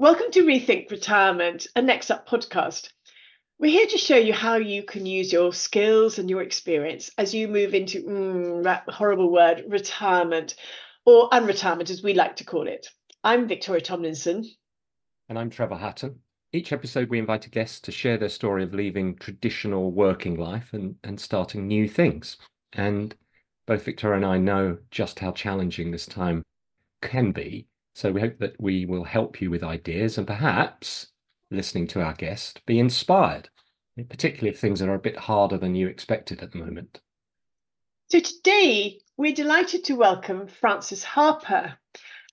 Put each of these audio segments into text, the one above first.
Welcome to Rethink Retirement, a Next Up podcast. We're here to show you how you can use your skills and your experience as you move into mm, that horrible word, retirement, or unretirement, as we like to call it. I'm Victoria Tomlinson. And I'm Trevor Hatton. Each episode, we invite a guest to share their story of leaving traditional working life and, and starting new things. And both Victoria and I know just how challenging this time can be. So we hope that we will help you with ideas and perhaps, listening to our guest, be inspired, particularly if things are a bit harder than you expected at the moment. So today, we're delighted to welcome Frances Harper.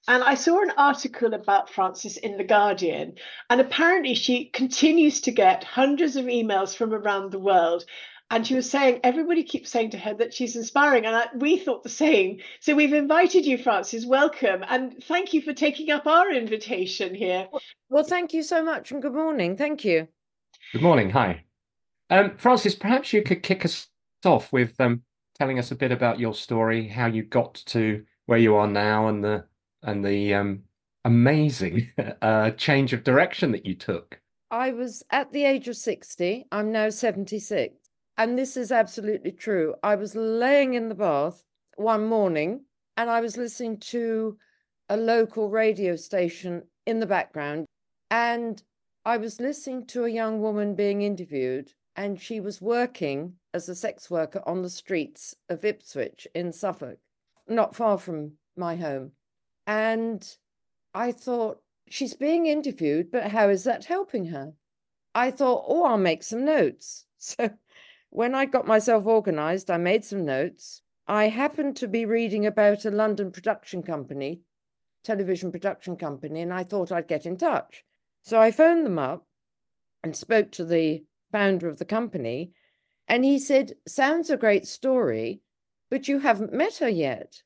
And I saw an article about Frances in The Guardian, and apparently she continues to get hundreds of emails from around the world and she was saying everybody keeps saying to her that she's inspiring and I, we thought the same. So we've invited you frances welcome. And thank you for taking up our invitation here. Well thank you so much and good morning. Thank you. Good morning. Hi. Um, frances perhaps you could kick us off with um, telling us a bit about your story how you got to where you are now and the and the um, amazing uh, change of direction that you took. I was at the age of 60. I'm now 76 and this is absolutely true. I was laying in the bath one morning and I was listening to a local radio station in the background. And I was listening to a young woman being interviewed, and she was working as a sex worker on the streets of Ipswich in Suffolk, not far from my home. And I thought, she's being interviewed, but how is that helping her? I thought, oh, I'll make some notes. So when I got myself organized, I made some notes. I happened to be reading about a London production company, television production company, and I thought I'd get in touch. So I phoned them up and spoke to the founder of the company. And he said, Sounds a great story, but you haven't met her yet.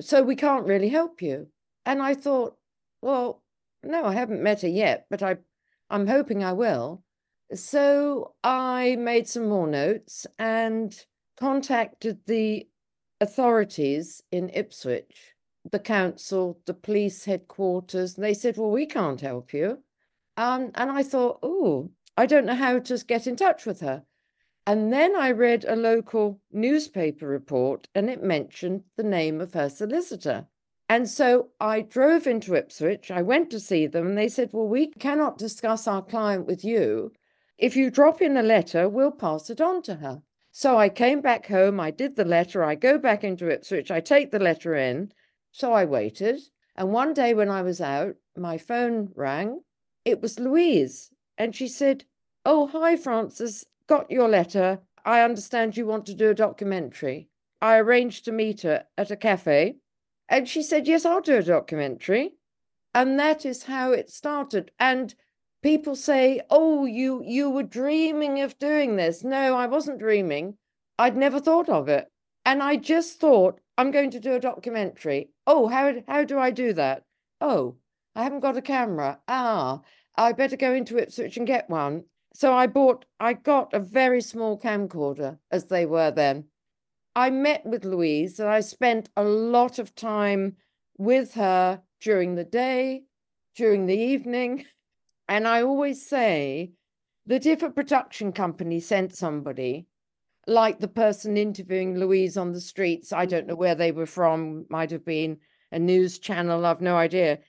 So we can't really help you. And I thought, Well, no, I haven't met her yet, but I, I'm hoping I will. So I made some more notes and contacted the authorities in Ipswich, the council, the police headquarters. And they said, Well, we can't help you. Um, and I thought, Oh, I don't know how to get in touch with her. And then I read a local newspaper report and it mentioned the name of her solicitor. And so I drove into Ipswich. I went to see them and they said, Well, we cannot discuss our client with you if you drop in a letter, we'll pass it on to her. So I came back home, I did the letter, I go back into Ipswich, I take the letter in. So I waited. And one day when I was out, my phone rang. It was Louise. And she said, Oh, hi, Frances, got your letter. I understand you want to do a documentary. I arranged to meet her at a cafe. And she said, Yes, I'll do a documentary. And that is how it started. And people say, "Oh, you you were dreaming of doing this." No, I wasn't dreaming. I'd never thought of it. And I just thought, I'm going to do a documentary. Oh, how how do I do that? Oh, I haven't got a camera. Ah, I better go into Ipswich and get one. So I bought I got a very small camcorder as they were then. I met with Louise and I spent a lot of time with her during the day, during the evening. And I always say that if a production company sent somebody, like the person interviewing Louise on the streets, I don't know where they were from, might have been a news channel, I've no idea.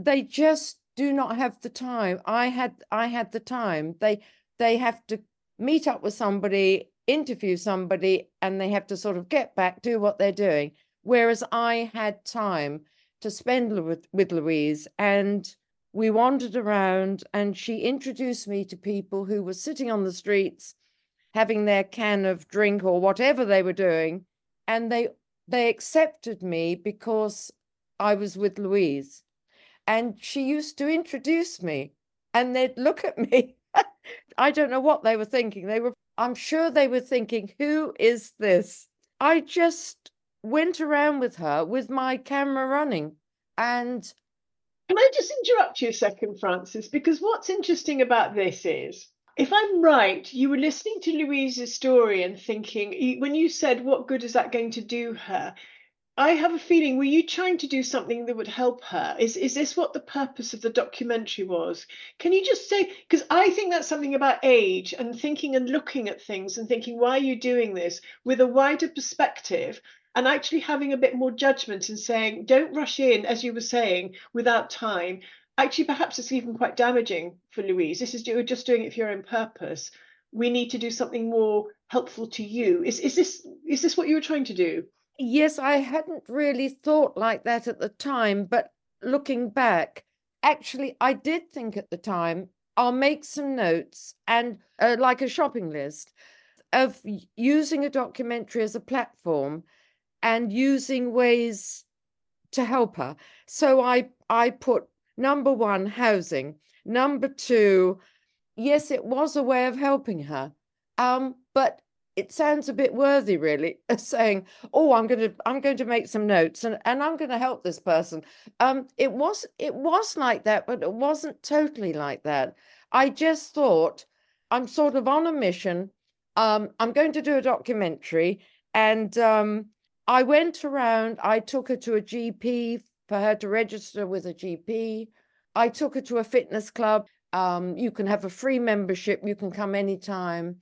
They just do not have the time. I had I had the time. They they have to meet up with somebody, interview somebody, and they have to sort of get back, do what they're doing. Whereas I had time to spend with, with Louise and we wandered around and she introduced me to people who were sitting on the streets having their can of drink or whatever they were doing and they they accepted me because I was with Louise. And she used to introduce me and they'd look at me. I don't know what they were thinking. They were I'm sure they were thinking who is this? I just went around with her with my camera running and can I just interrupt you a second, Frances? Because what's interesting about this is, if I'm right, you were listening to Louise's story and thinking, when you said, What good is that going to do her? I have a feeling, were you trying to do something that would help her? Is is this what the purpose of the documentary was? Can you just say, because I think that's something about age and thinking and looking at things and thinking, why are you doing this with a wider perspective and actually having a bit more judgment and saying, don't rush in, as you were saying, without time. Actually, perhaps it's even quite damaging for Louise. This is you're just doing it for your own purpose. We need to do something more helpful to you. Is is this is this what you were trying to do? Yes, I hadn't really thought like that at the time, but looking back, actually, I did think at the time, I'll make some notes and uh, like a shopping list of using a documentary as a platform and using ways to help her. So I I put number one, housing. Number two, yes, it was a way of helping her. Um, but it sounds a bit worthy really of saying oh i'm going to i'm going to make some notes and, and i'm going to help this person um it was it was like that but it wasn't totally like that i just thought i'm sort of on a mission um i'm going to do a documentary and um i went around i took her to a gp for her to register with a gp i took her to a fitness club um you can have a free membership you can come anytime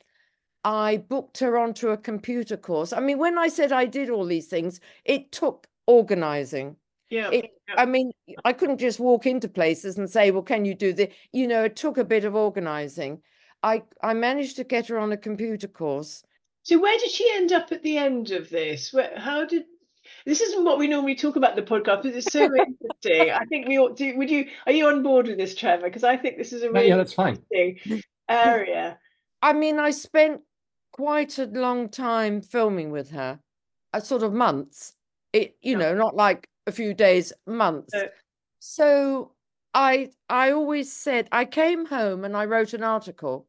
I booked her onto a computer course. I mean, when I said I did all these things, it took organizing. Yeah. It, yeah. I mean, I couldn't just walk into places and say, well, can you do this? You know, it took a bit of organizing. I, I managed to get her on a computer course. So where did she end up at the end of this? Where, how did this isn't what we normally talk about the podcast, but it's so interesting. I think we ought to. Would you? Are you on board with this, Trevor? Because I think this is a really yeah, that's fine. interesting area. I mean, I spent quite a long time filming with her, a sort of months. It, you Yeah. know, not like a few days, months. Uh, So I I always said I came home and I wrote an article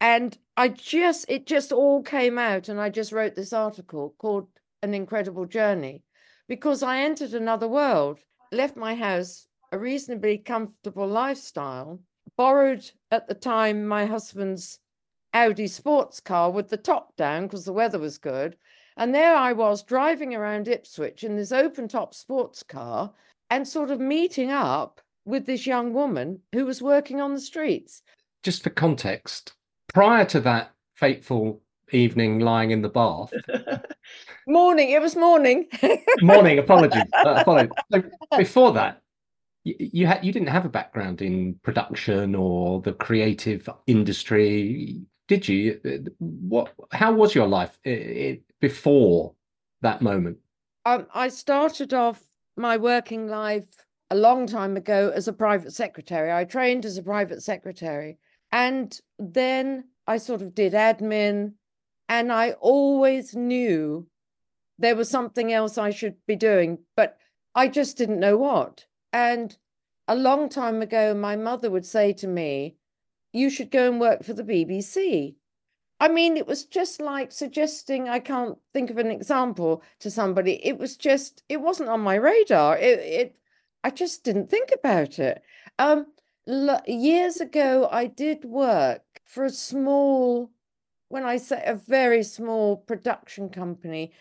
and I just it just all came out and I just wrote this article called An Incredible Journey because I entered another world, left my house, a reasonably comfortable lifestyle, borrowed at the time my husband's Audi sports car with the top down because the weather was good. And there I was driving around Ipswich in this open top sports car and sort of meeting up with this young woman who was working on the streets. Just for context, prior to that fateful evening lying in the bath, Morning, it was morning. morning, apologies, uh, apologies. So before that, you, you had you didn't have a background in production or the creative industry, did you? Uh, What? How was your life before that moment? um, I started off my working life a long time ago as a private secretary. I trained as a private secretary. And then I sort of did admin. And I always knew there was something else I should be doing, but I just didn't know what. And a long time ago, my mother would say to me, You should go and work for the BBC. I mean, it was just like suggesting I can't think of an example to somebody. It was just, it wasn't on my radar. It, it I just didn't think about it. Um, years ago, I did work for a small, when I say a very small production company,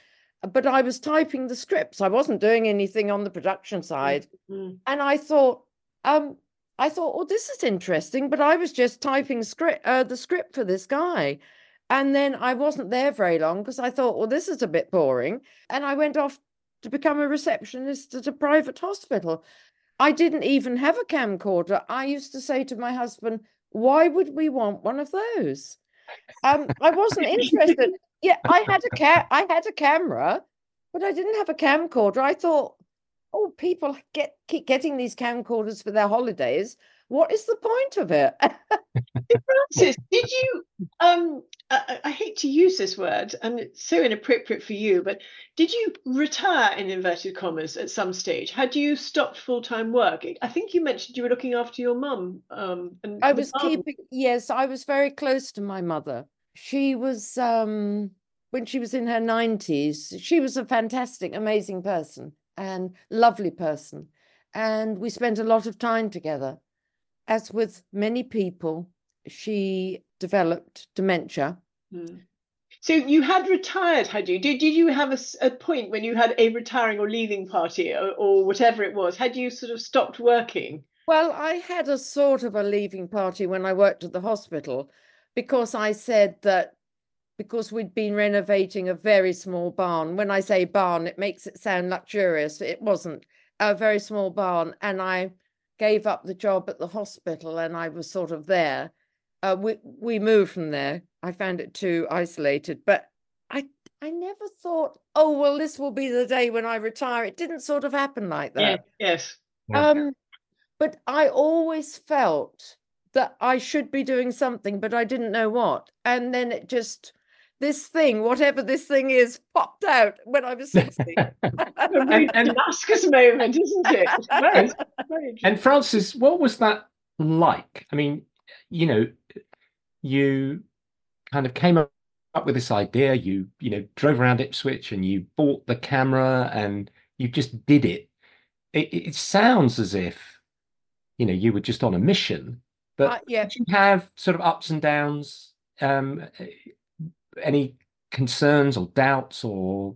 but I was typing the scripts. I wasn't doing anything on the production side. Mm. And I thought, um, I thought, well, this is interesting, but I was just typing script, uh, the script for this guy. And then I wasn't there very long because I thought, well, this is a bit boring. And I went off to become a receptionist at a private hospital. I didn't even have a camcorder. I used to say to my husband, why would we want one of those? Um, I wasn't interested. Yeah, I had a ca- I had a camera, but I didn't have a camcorder. I thought, oh, people get keep getting these camcorders for their holidays. What is the point of it? Frances, did you? Um, I, I hate to use this word, and it's so inappropriate for you, but did you retire in inverted commas at some stage? Had you stopped full time work? I think you mentioned you were looking after your mum. Um, and I was keeping, yes, I was very close to my mother. She was, um, when she was in her 90s, she was a fantastic, amazing person and lovely person. And we spent a lot of time together. As with many people, she developed dementia. Mm. So you had retired, had you? Did, did you have a, a point when you had a retiring or leaving party or, or whatever it was? Had you sort of stopped working? Well, I had a sort of a leaving party when I worked at the hospital because I said that because we'd been renovating a very small barn. When I say barn, it makes it sound luxurious. It wasn't a very small barn. And I gave up the job at the hospital and I was sort of there. Uh, we, we moved from there I found it too isolated. But I I never thought, oh well, this will be the day when I retire. It didn't sort of happen like that. Yeah, yes. Um, but I always felt that I should be doing something, but I didn't know what. And then it just this thing, whatever this thing is, popped out when I was 60. and, and Damascus moment, isn't it? Very, very and Frances, what was that like? I mean, you know, you kind of came up with this idea. You you know drove around Ipswich and you bought the camera and you just did it. It, it sounds as if you know you were just on a mission, but uh, yeah. did you have sort of ups and downs? Um, any concerns or doubts or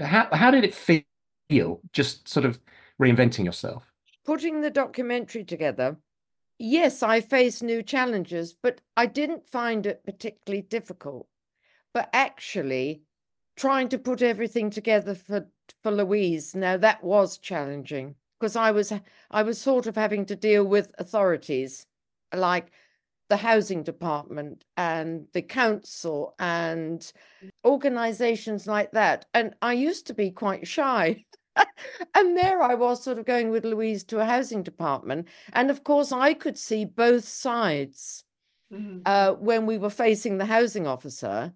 how how did it feel? Just sort of reinventing yourself. Putting the documentary together yes, I faced new challenges, but I didn't find it particularly difficult. But actually, trying to put everything together for for Louise, now that was challenging because I was I was sort of having to deal with authorities like the housing department and the council and organizations like that. And I used to be quite shy. and there I was, sort of going with Louise to a housing department. And of course, I could see both sides mm-hmm. uh, when we were facing the housing officer.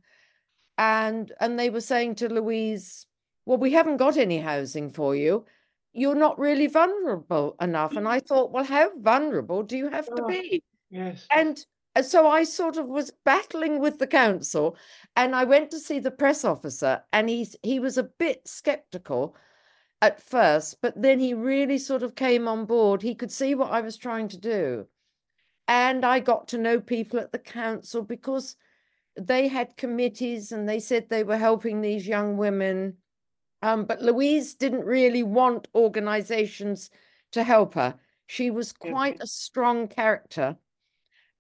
And, and they were saying to Louise, Well, we haven't got any housing for you. You're not really vulnerable enough. And I thought, Well, how vulnerable do you have to be? Yes. And so I sort of was battling with the council and I went to see the press officer and he's he was a bit skeptical at first, but then he really sort of came on board. He could see what I was trying to do. And I got to know people at the council because they had committees and they said they were helping these young women. Um, but Louise didn't really want organizations to help her. She was quite a strong character.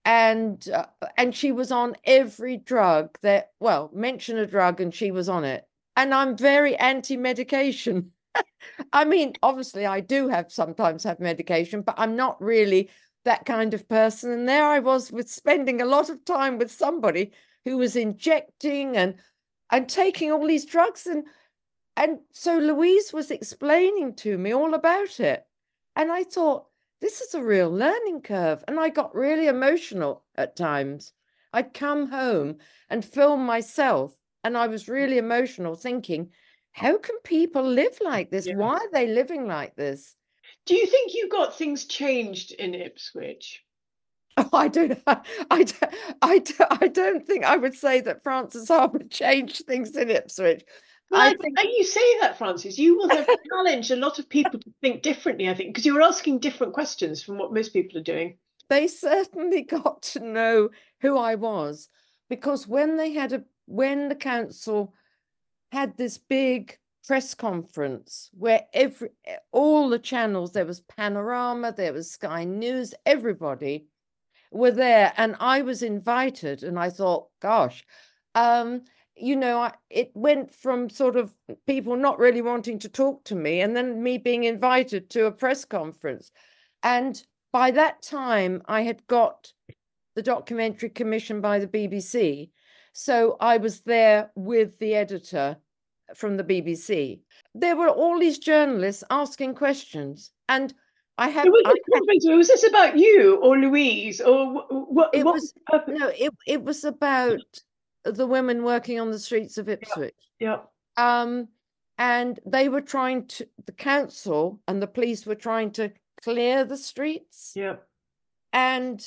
And uh, and she was on every drug that well, mention a drug and she was on it. And I'm very anti-medication. I mean, obviously, I do have sometimes have medication, but I'm not really that kind of person. And there I was with spending a lot of time with somebody who was injecting and and taking all these drugs and and so Louise was explaining to me all about it. And I thought, this is a real learning curve. And I got really emotional at times. I'd come home and film myself, and I was really emotional, thinking, how can people live like this? Yeah. Why are they living like this? Do you think you got things changed in Ipswich? Oh, I don't, I, I, I, I don't think I would say that Frances Harper changed things in Ipswich. I think you say that, Frances, you will have challenged a lot of people to think differently. I think because you're asking different questions from what most people are doing. They certainly got to know who I was because when they had a when the council had this big press conference where every all the channels there was panorama there was sky news everybody were there and i was invited and i thought gosh um you know I, it went from sort of people not really wanting to talk to me and then me being invited to a press conference and by that time i had got the documentary commissioned by the bbc so I was there with the editor from the BBC. There were all these journalists asking questions, and I had. Was, I was this about you or Louise or what? It what was no. It it was about the women working on the streets of Ipswich. Yeah. Um, and they were trying to. The council and the police were trying to clear the streets. Yeah. And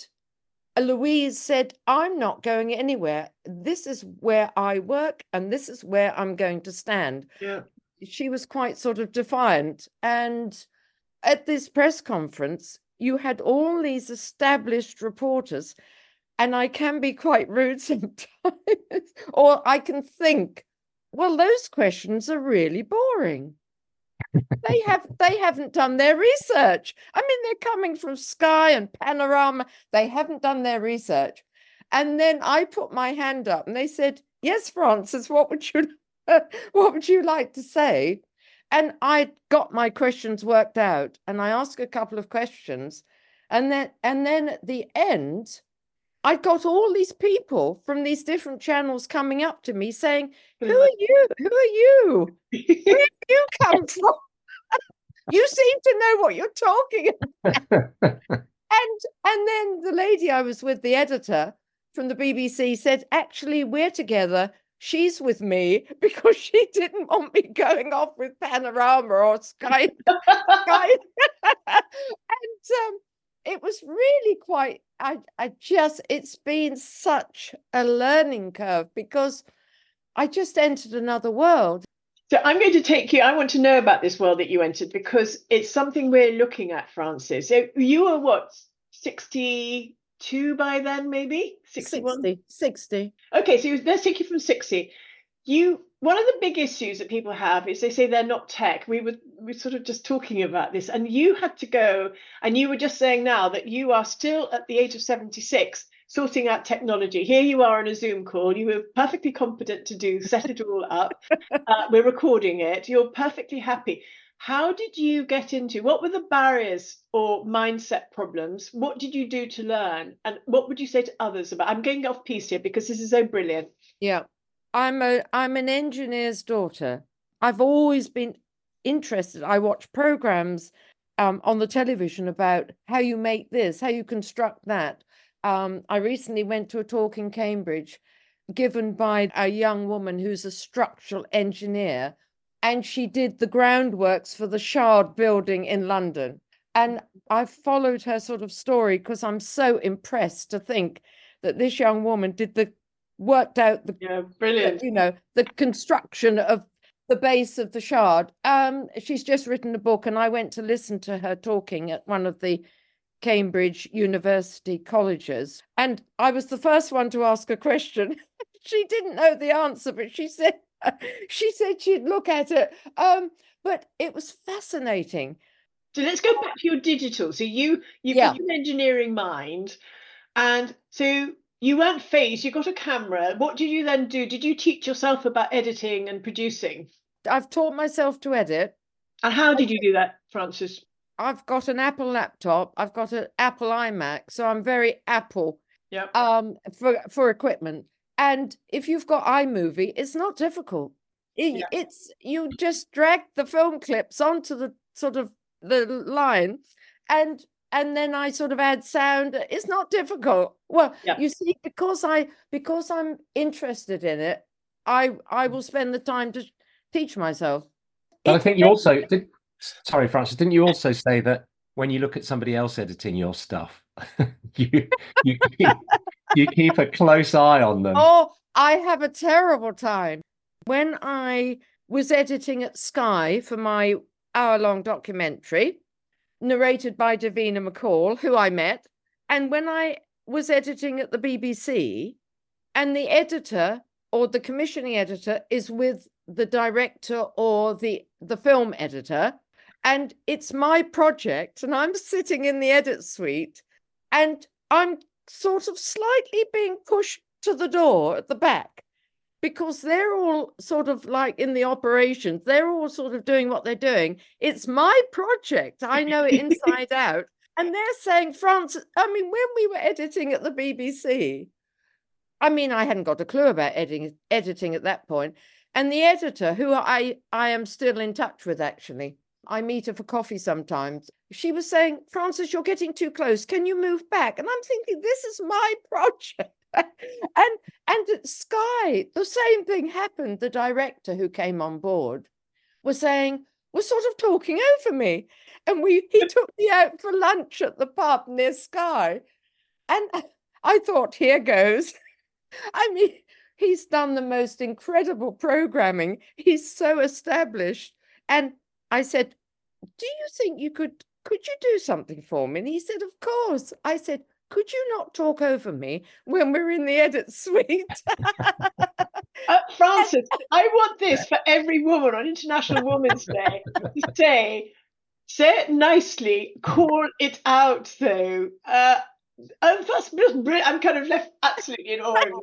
Louise said, I'm not going anywhere. This is where I work and this is where I'm going to stand. Yeah. She was quite sort of defiant. And at this press conference, you had all these established reporters and I can be quite rude sometimes, or I can think, well, those questions are really boring. they have they haven't done their research. I mean, they're coming from Sky and Panorama. They haven't done their research. And then I put my hand up and they said, Yes, Frances, what would you what would you like to say? And I got my questions worked out and I asked a couple of questions. And then and then at the end, I got all these people from these different channels coming up to me saying, Who are you? Who are you? Where have you come from? you seem to know what you're talking about. and and then the lady I was with, the editor from the BBC, said, Actually, we're together. She's with me because she didn't want me going off with Panorama or Sky. Sky. and um, it was really quite I, I just it's been such a learning curve because I just entered another world. So I'm going to take you. I want to know about this world that you entered because it's something we're looking at, Frances. So you were what, 62 by then, maybe? 61? 60. 60. Okay, so let's take you from 60. You one of the big issues that people have is they say they're not tech. We were we sort of just talking about this, and you had to go, and you were just saying now that you are still at the age of 76 sorting out technology. Here you are on a Zoom call. You were perfectly competent to do set it all up. Uh, we're recording it. You're perfectly happy. How did you get into what were the barriers or mindset problems? What did you do to learn? And what would you say to others about? I'm going off piece here because this is so brilliant. Yeah. I'm a I'm an engineer's daughter. I've always been interested. I watch programs um, on the television about how you make this, how you construct that. Um, I recently went to a talk in Cambridge given by a young woman who's a structural engineer, and she did the groundworks for the Shard building in London. And I've followed her sort of story because I'm so impressed to think that this young woman did the worked out the yeah brilliant. you know the construction of the base of the shard. Um she's just written a book and i went to listen to her talking at one of the cambridge university colleges and i was the first one to ask a question. She didn't know the answer but she said she said she'd look at it. Um but it was fascinating. So let's go back to your digital. So you you've yeah. got an engineering mind and so you weren't phased you got a camera. What did you then do? Did you teach yourself about editing and producing? I've taught myself to edit. And how did you do that francis i've got an apple laptop. I've got an apple imac so i'm very apple yeah um for for equipment. And if you've got imovie it's not difficult. It, yeah. it's you just drag the film clips onto the sort of the line and and then I sort of add sound. It's not difficult. Well, yeah. you see, because I because I'm interested in it, I I mm. will spend the time to teach myself. But I think you also did. Sorry, Frances, didn't you also say that when you look at somebody else editing your stuff, you you keep, you keep a close eye on them? Oh, I have a terrible time when I was editing at Sky for my hour-long documentary narrated by Davina McCall, who I met. And when I was editing at the BBC, and the editor or the commissioning editor is with the director or the the film editor and it's my project and i'm sitting in the edit suite and i'm sort of slightly being pushed to the door at the back because they're all sort of like in the operations, they're all sort of doing what they're doing. It's my project. I know it inside out. And they're saying, France, I mean, when we were editing at the BBC, I mean, I hadn't got a clue about editing, editing at that point. And the editor, who I, I am still in touch with, actually, I meet her for coffee sometimes. She was saying, Frances, you're getting too close. Can you move back? And I'm thinking, this is my project. and and at Sky, the same thing happened. The director who came on board was saying, was sort of talking over me. And we he took me out for lunch at the pub near Sky. And I thought, here goes. I mean, he's done the most incredible programming. He's so established. And I said, Do you think you could could you do something for me? And he said, Of course. I said, could you not talk over me when we're in the edit suite? uh, Frances, I want this for every woman on International Women's Day to say, say it nicely, call it out though. Uh, oh, that's just brilliant. I'm kind of left absolutely in awe.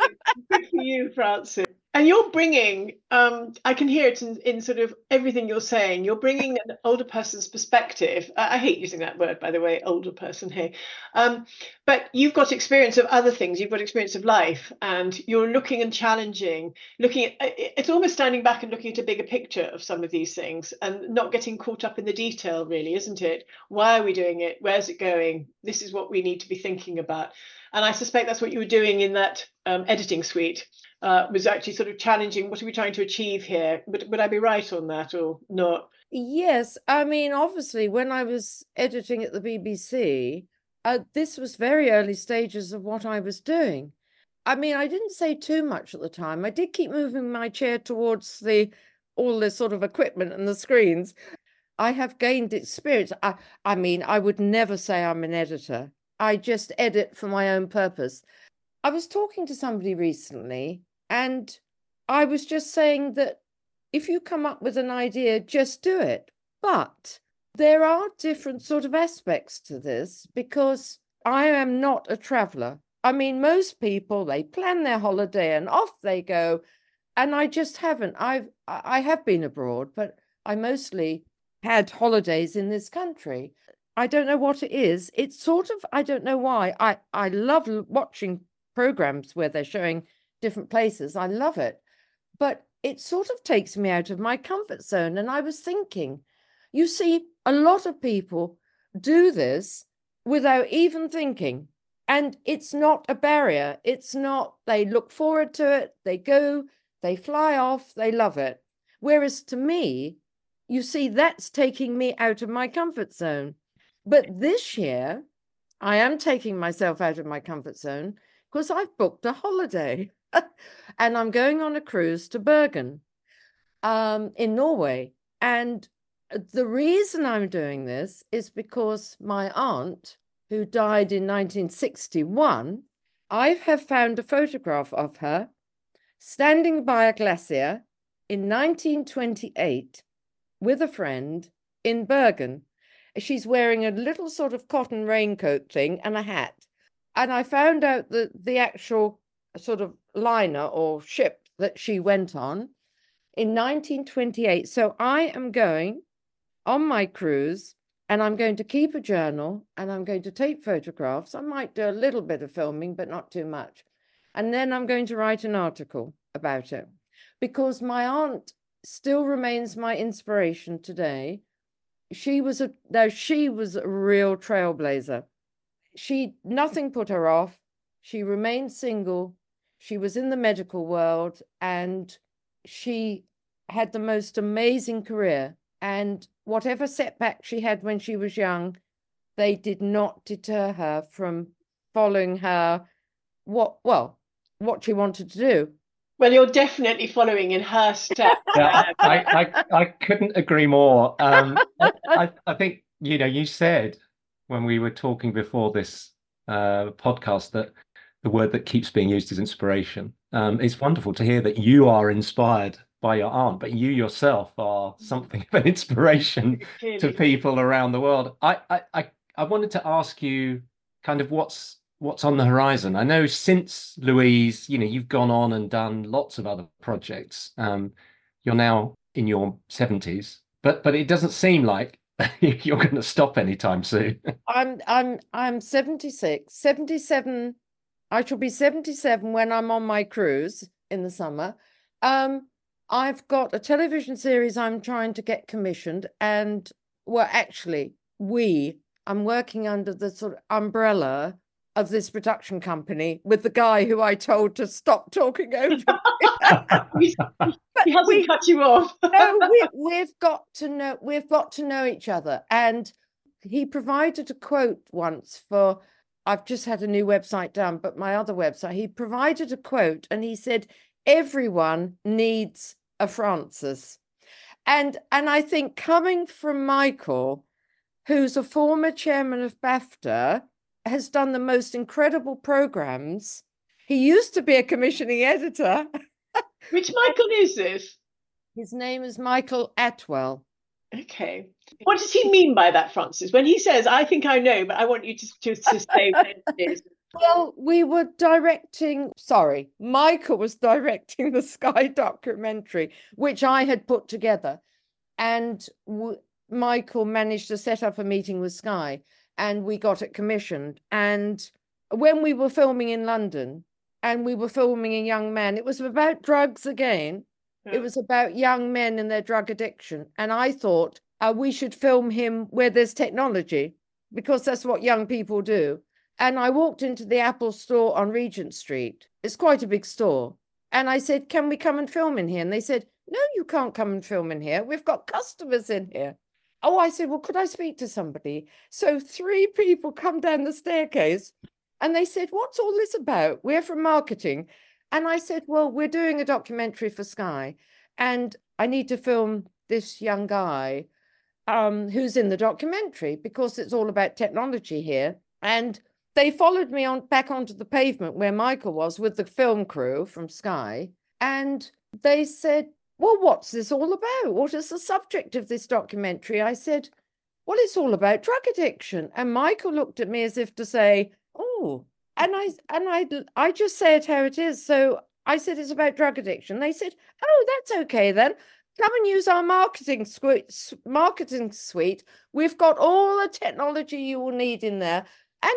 Good for you, Frances and you're bringing um, i can hear it in, in sort of everything you're saying. You're bringing an older person's perspective. I, hate using that word by the way older person hey um, but you've got experience of other things. You've got experience of life and you're looking and challenging looking at it's almost standing back and looking at a bigger picture of some of these things and not getting caught up in the detail really isn't it? Why are we doing it? Where's it going? This is what we need to be thinking about. And i suspect that's what you were doing in that um, editing suite uh, was actually sort of challenging what are we trying to achieve here? Would, would I be right on that or not? Yes. I mean, obviously, when I was editing at the BBC, uh, this was very early stages of what I was doing. I mean, I didn't say too much at the time. I did keep moving my chair towards the all the sort of equipment and the screens. I have gained experience. I, I mean, I would never say I'm an editor. I just edit for my own purpose. I was talking to somebody recently and I was just saying that if you come up with an idea, just do it. But there are different sort of aspects to this because I am not a traveler. I mean, most people they plan their holiday and off they go, and I just haven't. I've I have been abroad, but I mostly had holidays in this country. I don't know what it is. It's sort of I don't know why. I I love watching programs where they're showing different places. I love it. But it sort of takes me out of my comfort zone. And I was thinking, you see, a lot of people do this without even thinking. And it's not a barrier. It's not, they look forward to it, they go, they fly off, they love it. Whereas to me, you see, that's taking me out of my comfort zone. But this year, I am taking myself out of my comfort zone because I've booked a holiday. and I'm going on a cruise to Bergen um, in Norway. And uh, the reason I'm doing this is because my aunt, who died in 1961, I have found a photograph of her standing by a glacier in 1928 with a friend in Bergen. She's wearing a little sort of cotton raincoat thing and a hat. And I found out that the actual sort of liner or ship that she went on in 1928. So I am going on my cruise and I'm going to keep a journal and I'm going to take photographs. I might do a little bit of filming, but not too much. And then I'm going to write an article about it because my aunt still remains my inspiration today. She was a now she was a real trailblazer. She nothing put her off. She remained single she was in the medical world and she had the most amazing career. And whatever setback she had when she was young, they did not deter her from following her what well what she wanted to do. Well you're definitely following in her steps yeah, I, I, I couldn't agree more. Um, I, I think you know you said when we were talking before this uh, podcast that the word that keeps being used is inspiration. Um, it's wonderful to hear that you are inspired by your aunt, but you yourself are something of an inspiration to people around the world. I, I, I I wanted to ask you kind of what's what's on the horizon. I know since Louise, you know, you've gone on and done lots of other projects. Um, you're now in your 70s, but but it doesn't seem like you're going to stop anytime soon. I'm I'm I'm 76, 77 I shall be 77 when I'm on my cruise in the summer. Um, I've got a television series I'm trying to get commissioned, and well, actually, we, I'm working under the sort of umbrella of this production company with the guy who I told to stop talking over he hasn't we, cut you off. no, we, we've got to know we've got to know each other. And he provided a quote once for I've just had a new website done, but my other website, he provided a quote and he said, everyone needs a Frances. And and I think coming from Michael, who's a former chairman of BAFTA, has done the most incredible programs. He used to be a commissioning editor. Which Michael is this? His name is Michael Attwell. Okay. What does he mean by that, Frances? When he says, I think I know, but I want you to, to, to say what it is. Well, we were directing, sorry, Michael was directing the Sky documentary, which I had put together. And w- Michael managed to set up a meeting with Sky and we got it commissioned. And when we were filming in London and we were filming a young man, it was about drugs again. Yeah. It was about young men and their drug addiction. And I thought uh, we should film him where there's technology because that's what young people do. And I walked into the Apple store on Regent Street. It's quite a big store. And I said, Can we come and film in here? And they said, No, you can't come and film in here. We've got customers in here. Oh, I said, Well, could I speak to somebody? So three people come down the staircase and they said, What's all this about? We're from marketing. And I said, Well, we're doing a documentary for Sky, and I need to film this young guy um, who's in the documentary because it's all about technology here. And they followed me on back onto the pavement where Michael was with the film crew from Sky, and they said, Well, what's this all about? What is the subject of this documentary? I said, Well, it's all about drug addiction. And Michael looked at me as if to say, Oh, and I and I I just say it how it is. So I said it's about drug addiction. They said, "Oh, that's okay then. Come and use our marketing suite. Marketing suite. We've got all the technology you will need in there." And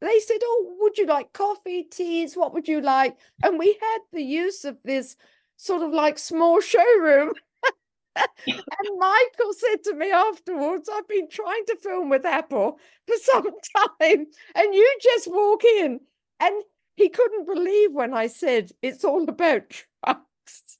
they said, "Oh, would you like coffee, teas? What would you like?" And we had the use of this sort of like small showroom. and Michael said to me afterwards, I've been trying to film with Apple for some time, and you just walk in. And he couldn't believe when I said it's all about drugs.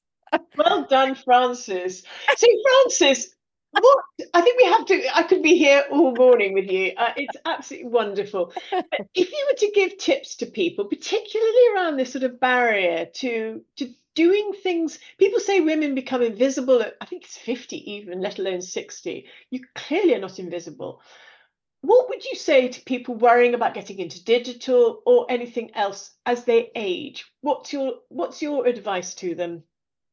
Well done, Frances. See, Frances, what I think we have to, I could be here all morning with you. Uh, it's absolutely wonderful. But if you were to give tips to people, particularly around this sort of barrier to, to doing things, people say women become invisible at, I think it's 50 even, let alone 60. You clearly are not invisible. What would you say to people worrying about getting into digital or anything else as they age? What's your what's your advice to them?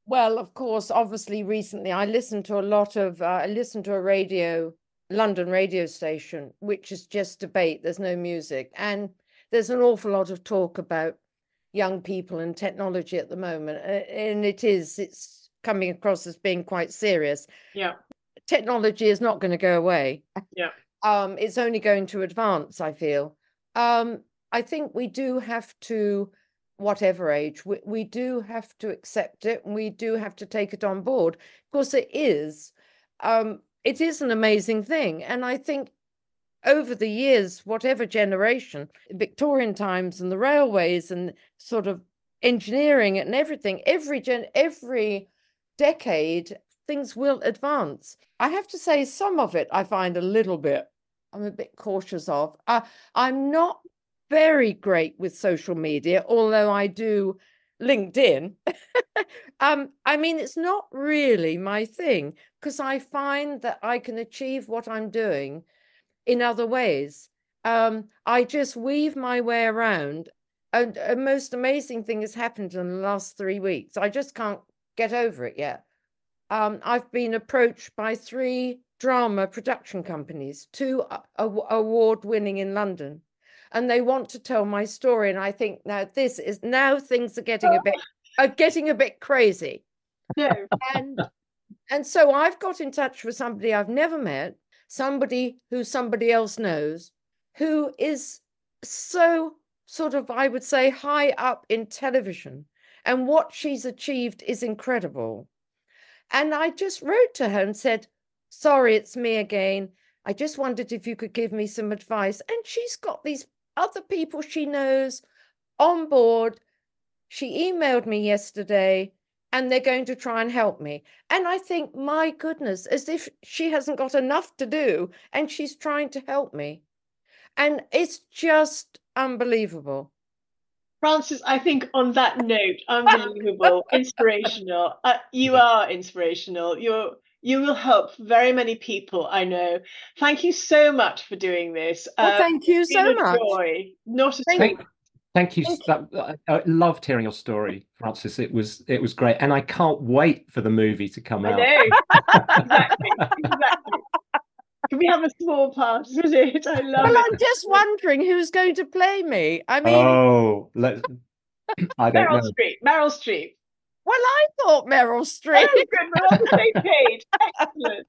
Well, of course, obviously, recently I listened to a lot of, uh, I listened to a radio, London radio station, which is just debate. There's no music. And there's an awful lot of talk about young people and technology at the moment. uh, And it is, it's coming across as being quite serious. Yeah. Technology is not going to go away. Yeah. Um, it's only going to advance, I feel. Um, I think we do have to, whatever age, we, we do have to accept it and we do have to take it on board. Of course, it is. Um, it is an amazing thing. And I think over the years, whatever generation, Victorian times and the railways and sort of engineering and everything, every gen every decade, things will advance. I have to say, some of it I find a little bit, I'm a bit cautious of. Uh, I'm not very great with social media, although I do LinkedIn. um, I mean, it's not really my thing because I find that I can achieve what I'm doing in other ways. Um, I just weave my way around. And a most amazing thing has happened in the last three weeks. I just can't get over it yet. Um, I've been approached by three drama production companies, two award winning in London, and they want to tell my story. And I think now this is now things are getting a bit are getting a bit crazy. No. And and so I've got in touch with somebody I've never met, somebody who somebody else knows, who is so sort of, I would say, high up in television. And what she's achieved is incredible. And I just wrote to her and said, Sorry, it's me again. I just wondered if you could give me some advice. And she's got these other people she knows on board. She emailed me yesterday and they're going to try and help me. And I think, my goodness, as if she hasn't got enough to do and she's trying to help me. And it's just unbelievable. Frances, I think on that note, unbelievable, inspirational. Uh, you are inspirational. You're You will help very many people, I know. Thank you so much for doing this. Well, Uh, thank you so much. joy. Not at Thank all. Thank, thank you. Thank That, I I loved hearing your story, Frances. It was it was great, and I can't wait for the movie to come I out. know. exactly. Exactly. Can we have a small part of it? I love Well, it. I'm just wondering who's going to play me. I mean, Oh, let's. I don't Meryl know. Streep. Meryl Streep. well, I thought Meryl Oh, Streep. good. We're on the same page. Excellent.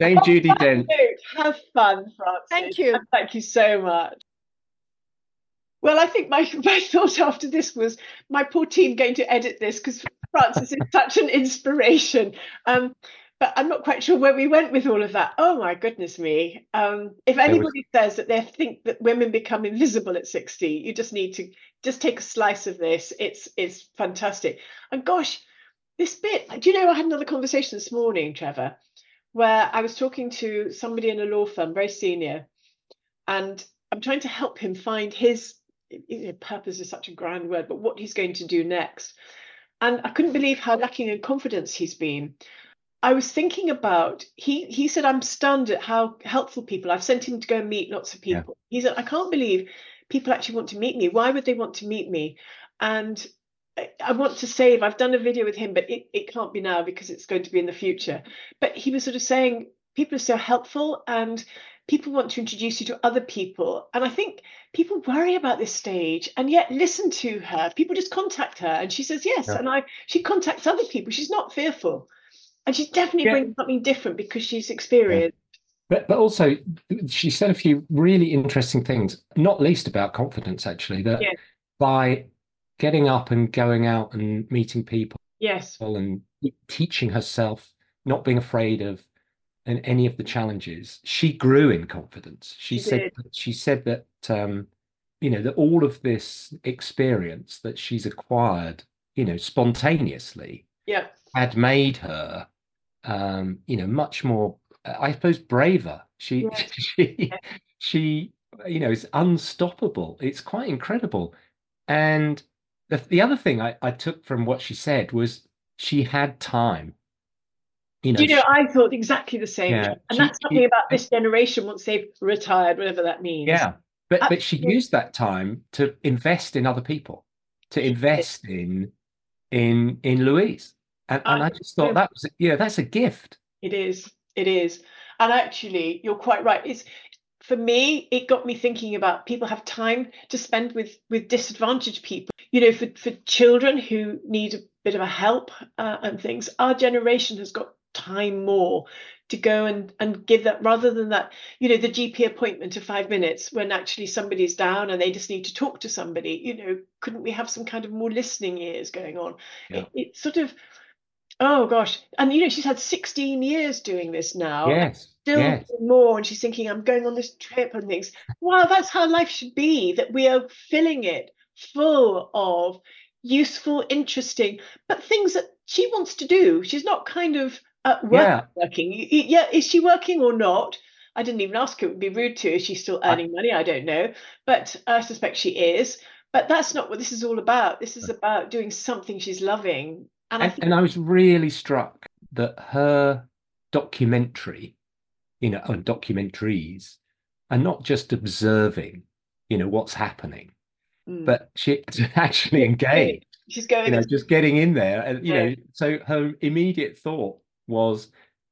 Dame Judi Dench. Have fun, Frances. Thank you. and Thank you so much. Well, I think my, my thought after this was my poor team going to edit this because Frances is such an inspiration. Um, but I'm not quite sure where we went with all of that. Oh my goodness me. Um, if was- anybody says that they think that women become invisible at 60, you just need to just take a slice of this. It's it's fantastic. And gosh, this bit, do you know, I had another conversation this morning, Trevor, where I was talking to somebody in a law firm, very senior, and I'm trying to help him find his purpose is such a grand word, but what he's going to do next. And I couldn't believe how lacking in confidence he's been. I was thinking about he he said I'm stunned at how helpful people. I've sent him to go and meet lots of Yeah. people. He said I can't believe people actually want to meet me. Why would they want to meet me? And I, I want to save. I've done a video with him, but it, it can't be now because it's going to be in the future. But he was sort of saying people are so helpful and people want to introduce you to other people. And I think people worry about this stage and yet listen to her. People just contact her and she says yes. Yeah. And I she contacts other people. She's not fearful. And she definitely Yeah. brings something different because she's experienced. But but also she said a few really interesting things, not least about confidence actually, that Yeah. by getting up and going out and meeting people Yes. and teaching herself, not being afraid of and any of the challenges, she grew in confidence. She, She said did. she said that um, you know, that all of this experience that she's acquired, you know, spontaneously Yeah. had made her um you know much more i suppose braver she she she you know is unstoppable it's quite incredible and the, the other thing I, I took from what she said was she had time you know Do you know, I thought exactly the same. Yeah, And she- that's something she- about this generation once they've retired, whatever that means. yeah but but she used that time to invest in other people to invest in in in louise and, and i just thought that was yeah that's a gift It is. It is. And actually, you're quite right. It's for me, it got me thinking about people have time to spend with with disadvantaged people. You know, for for children who need a bit of a help uh, and things. Our generation has got time more to go and and give that rather than that you know the gp appointment of five minutes when actually somebody's down and they just need to talk to somebody you know couldn't we have some kind of more listening ears going on? Yeah. it, it's sort of oh gosh. And you know she's had 16 years doing this now. Yes. Still yes. more and she's thinking i'm going on this trip and things. Wow that's how life should be that we are filling it full of useful interesting but things that she wants to do. She's not kind of uh, Yeah. working. Yeah is she working or not? I didn't even ask her. It would be rude to. Is she still earning money? I don't know. But i suspect she is. But that's not what this is all about. This is about doing something she's loving. And, i think and I was really struck that her documentary, you know, and documentaries are not just observing, you know, what's happening, mm, but she actually engaged, she's going you know, just getting in there. And, you Yeah. know, so her immediate thought was,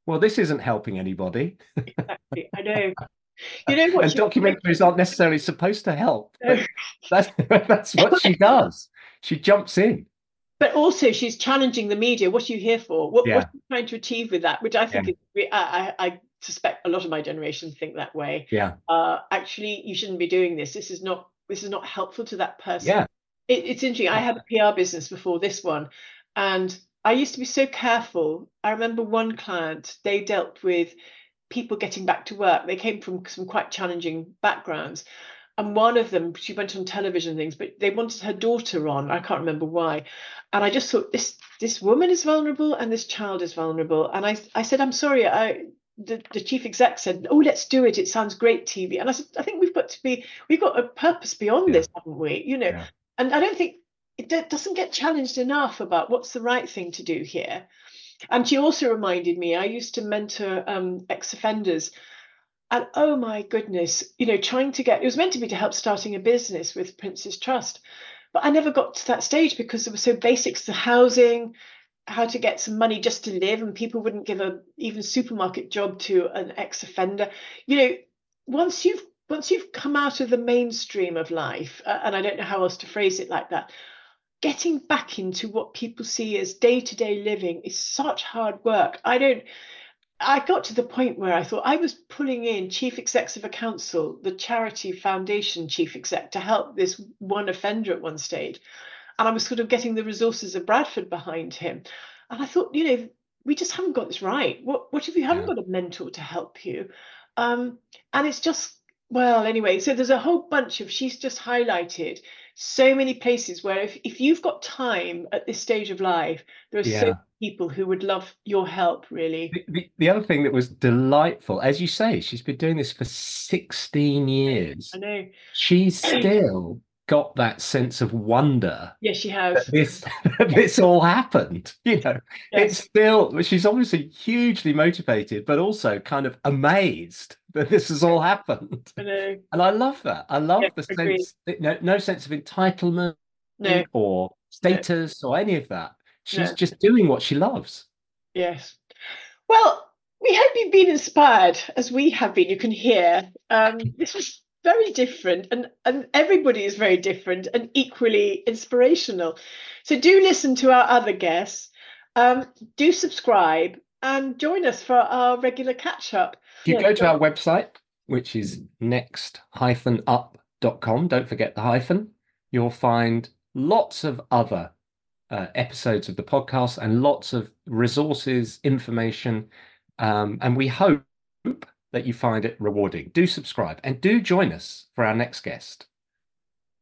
well, this isn't helping anybody. exactly, i know you know what and documentaries aren't necessarily supposed to help. No. That's, that's what she does. She jumps in. but also she's challenging the media. What are you here for? What, Yeah. what are you trying to achieve with that? Which I think is, I, I I suspect a lot of my generation think that way. Yeah. Uh, actually, you shouldn't be doing this. This is not this is not helpful to that person. Yeah. It, it's interesting. I had a PR business before this one, and I used to be so careful. I remember one client. They dealt with people getting back to work. They came from some quite challenging backgrounds. And one of them, she went on television things, but they wanted her daughter on. I can't remember why. And I just thought this this woman is vulnerable and this child is vulnerable. And I I said, I'm sorry, I the, the chief exec said, Oh, let's do it. It sounds great TV. And I said, I think we've got to be we've got a purpose beyond Yeah. this, haven't we? You know, Yeah. and I don't think it do- doesn't get challenged enough about what's the right thing to do here. And she also reminded me, I used to mentor um, ex offenders. And oh my goodness, you know, trying to get it was meant to be to help starting a business with Prince's Trust. But I never got to that stage because there were so basics to housing, how to get some money just to live, and people wouldn't give a even supermarket job to an ex-offender. You know, once you've once you've come out of the mainstream of life, uh, and I don't know how else to phrase it like that, getting back into what people see as day-to-day living is such hard work. I don't I got to the point where I thought I was pulling in chief execs of a council, the charity foundation chief exec, to help this one offender at one stage. And I was sort of getting the resources of Bradford behind him. And I thought, you know, we just haven't got this right. What what if you haven't yeah. got a mentor to help you? Um, and it's just well, anyway, so there's a whole bunch of she's just highlighted so many places where if, if you've got time at this stage of life, there are yeah. so people who would love your help, really. The, the, the, other thing that was delightful, as you say, she's been doing this for 16 years. I know. She's still got that sense of wonder. Yes, she has. This this all happened. You know, yes. it's still she's obviously hugely motivated, but also kind of amazed that this has all happened. I know. And I love that. I love the sense no, no sense of entitlement no. or status no. or any of that. She's no. just doing what she loves. Yes. Well, we hope you've been inspired as we have been. You can hear. Um, this was very different and, and everybody is very different and equally inspirational. So do listen to our other guests. Um, do subscribe and join us for our regular catch up. If you yeah, go to our website, which is next-up.com, don't forget the hyphen, you'll find lots of other uh, episodes of the podcast and lots of resources, information. Um, and we hope that you find it rewarding. Do subscribe and do join us for our next guest.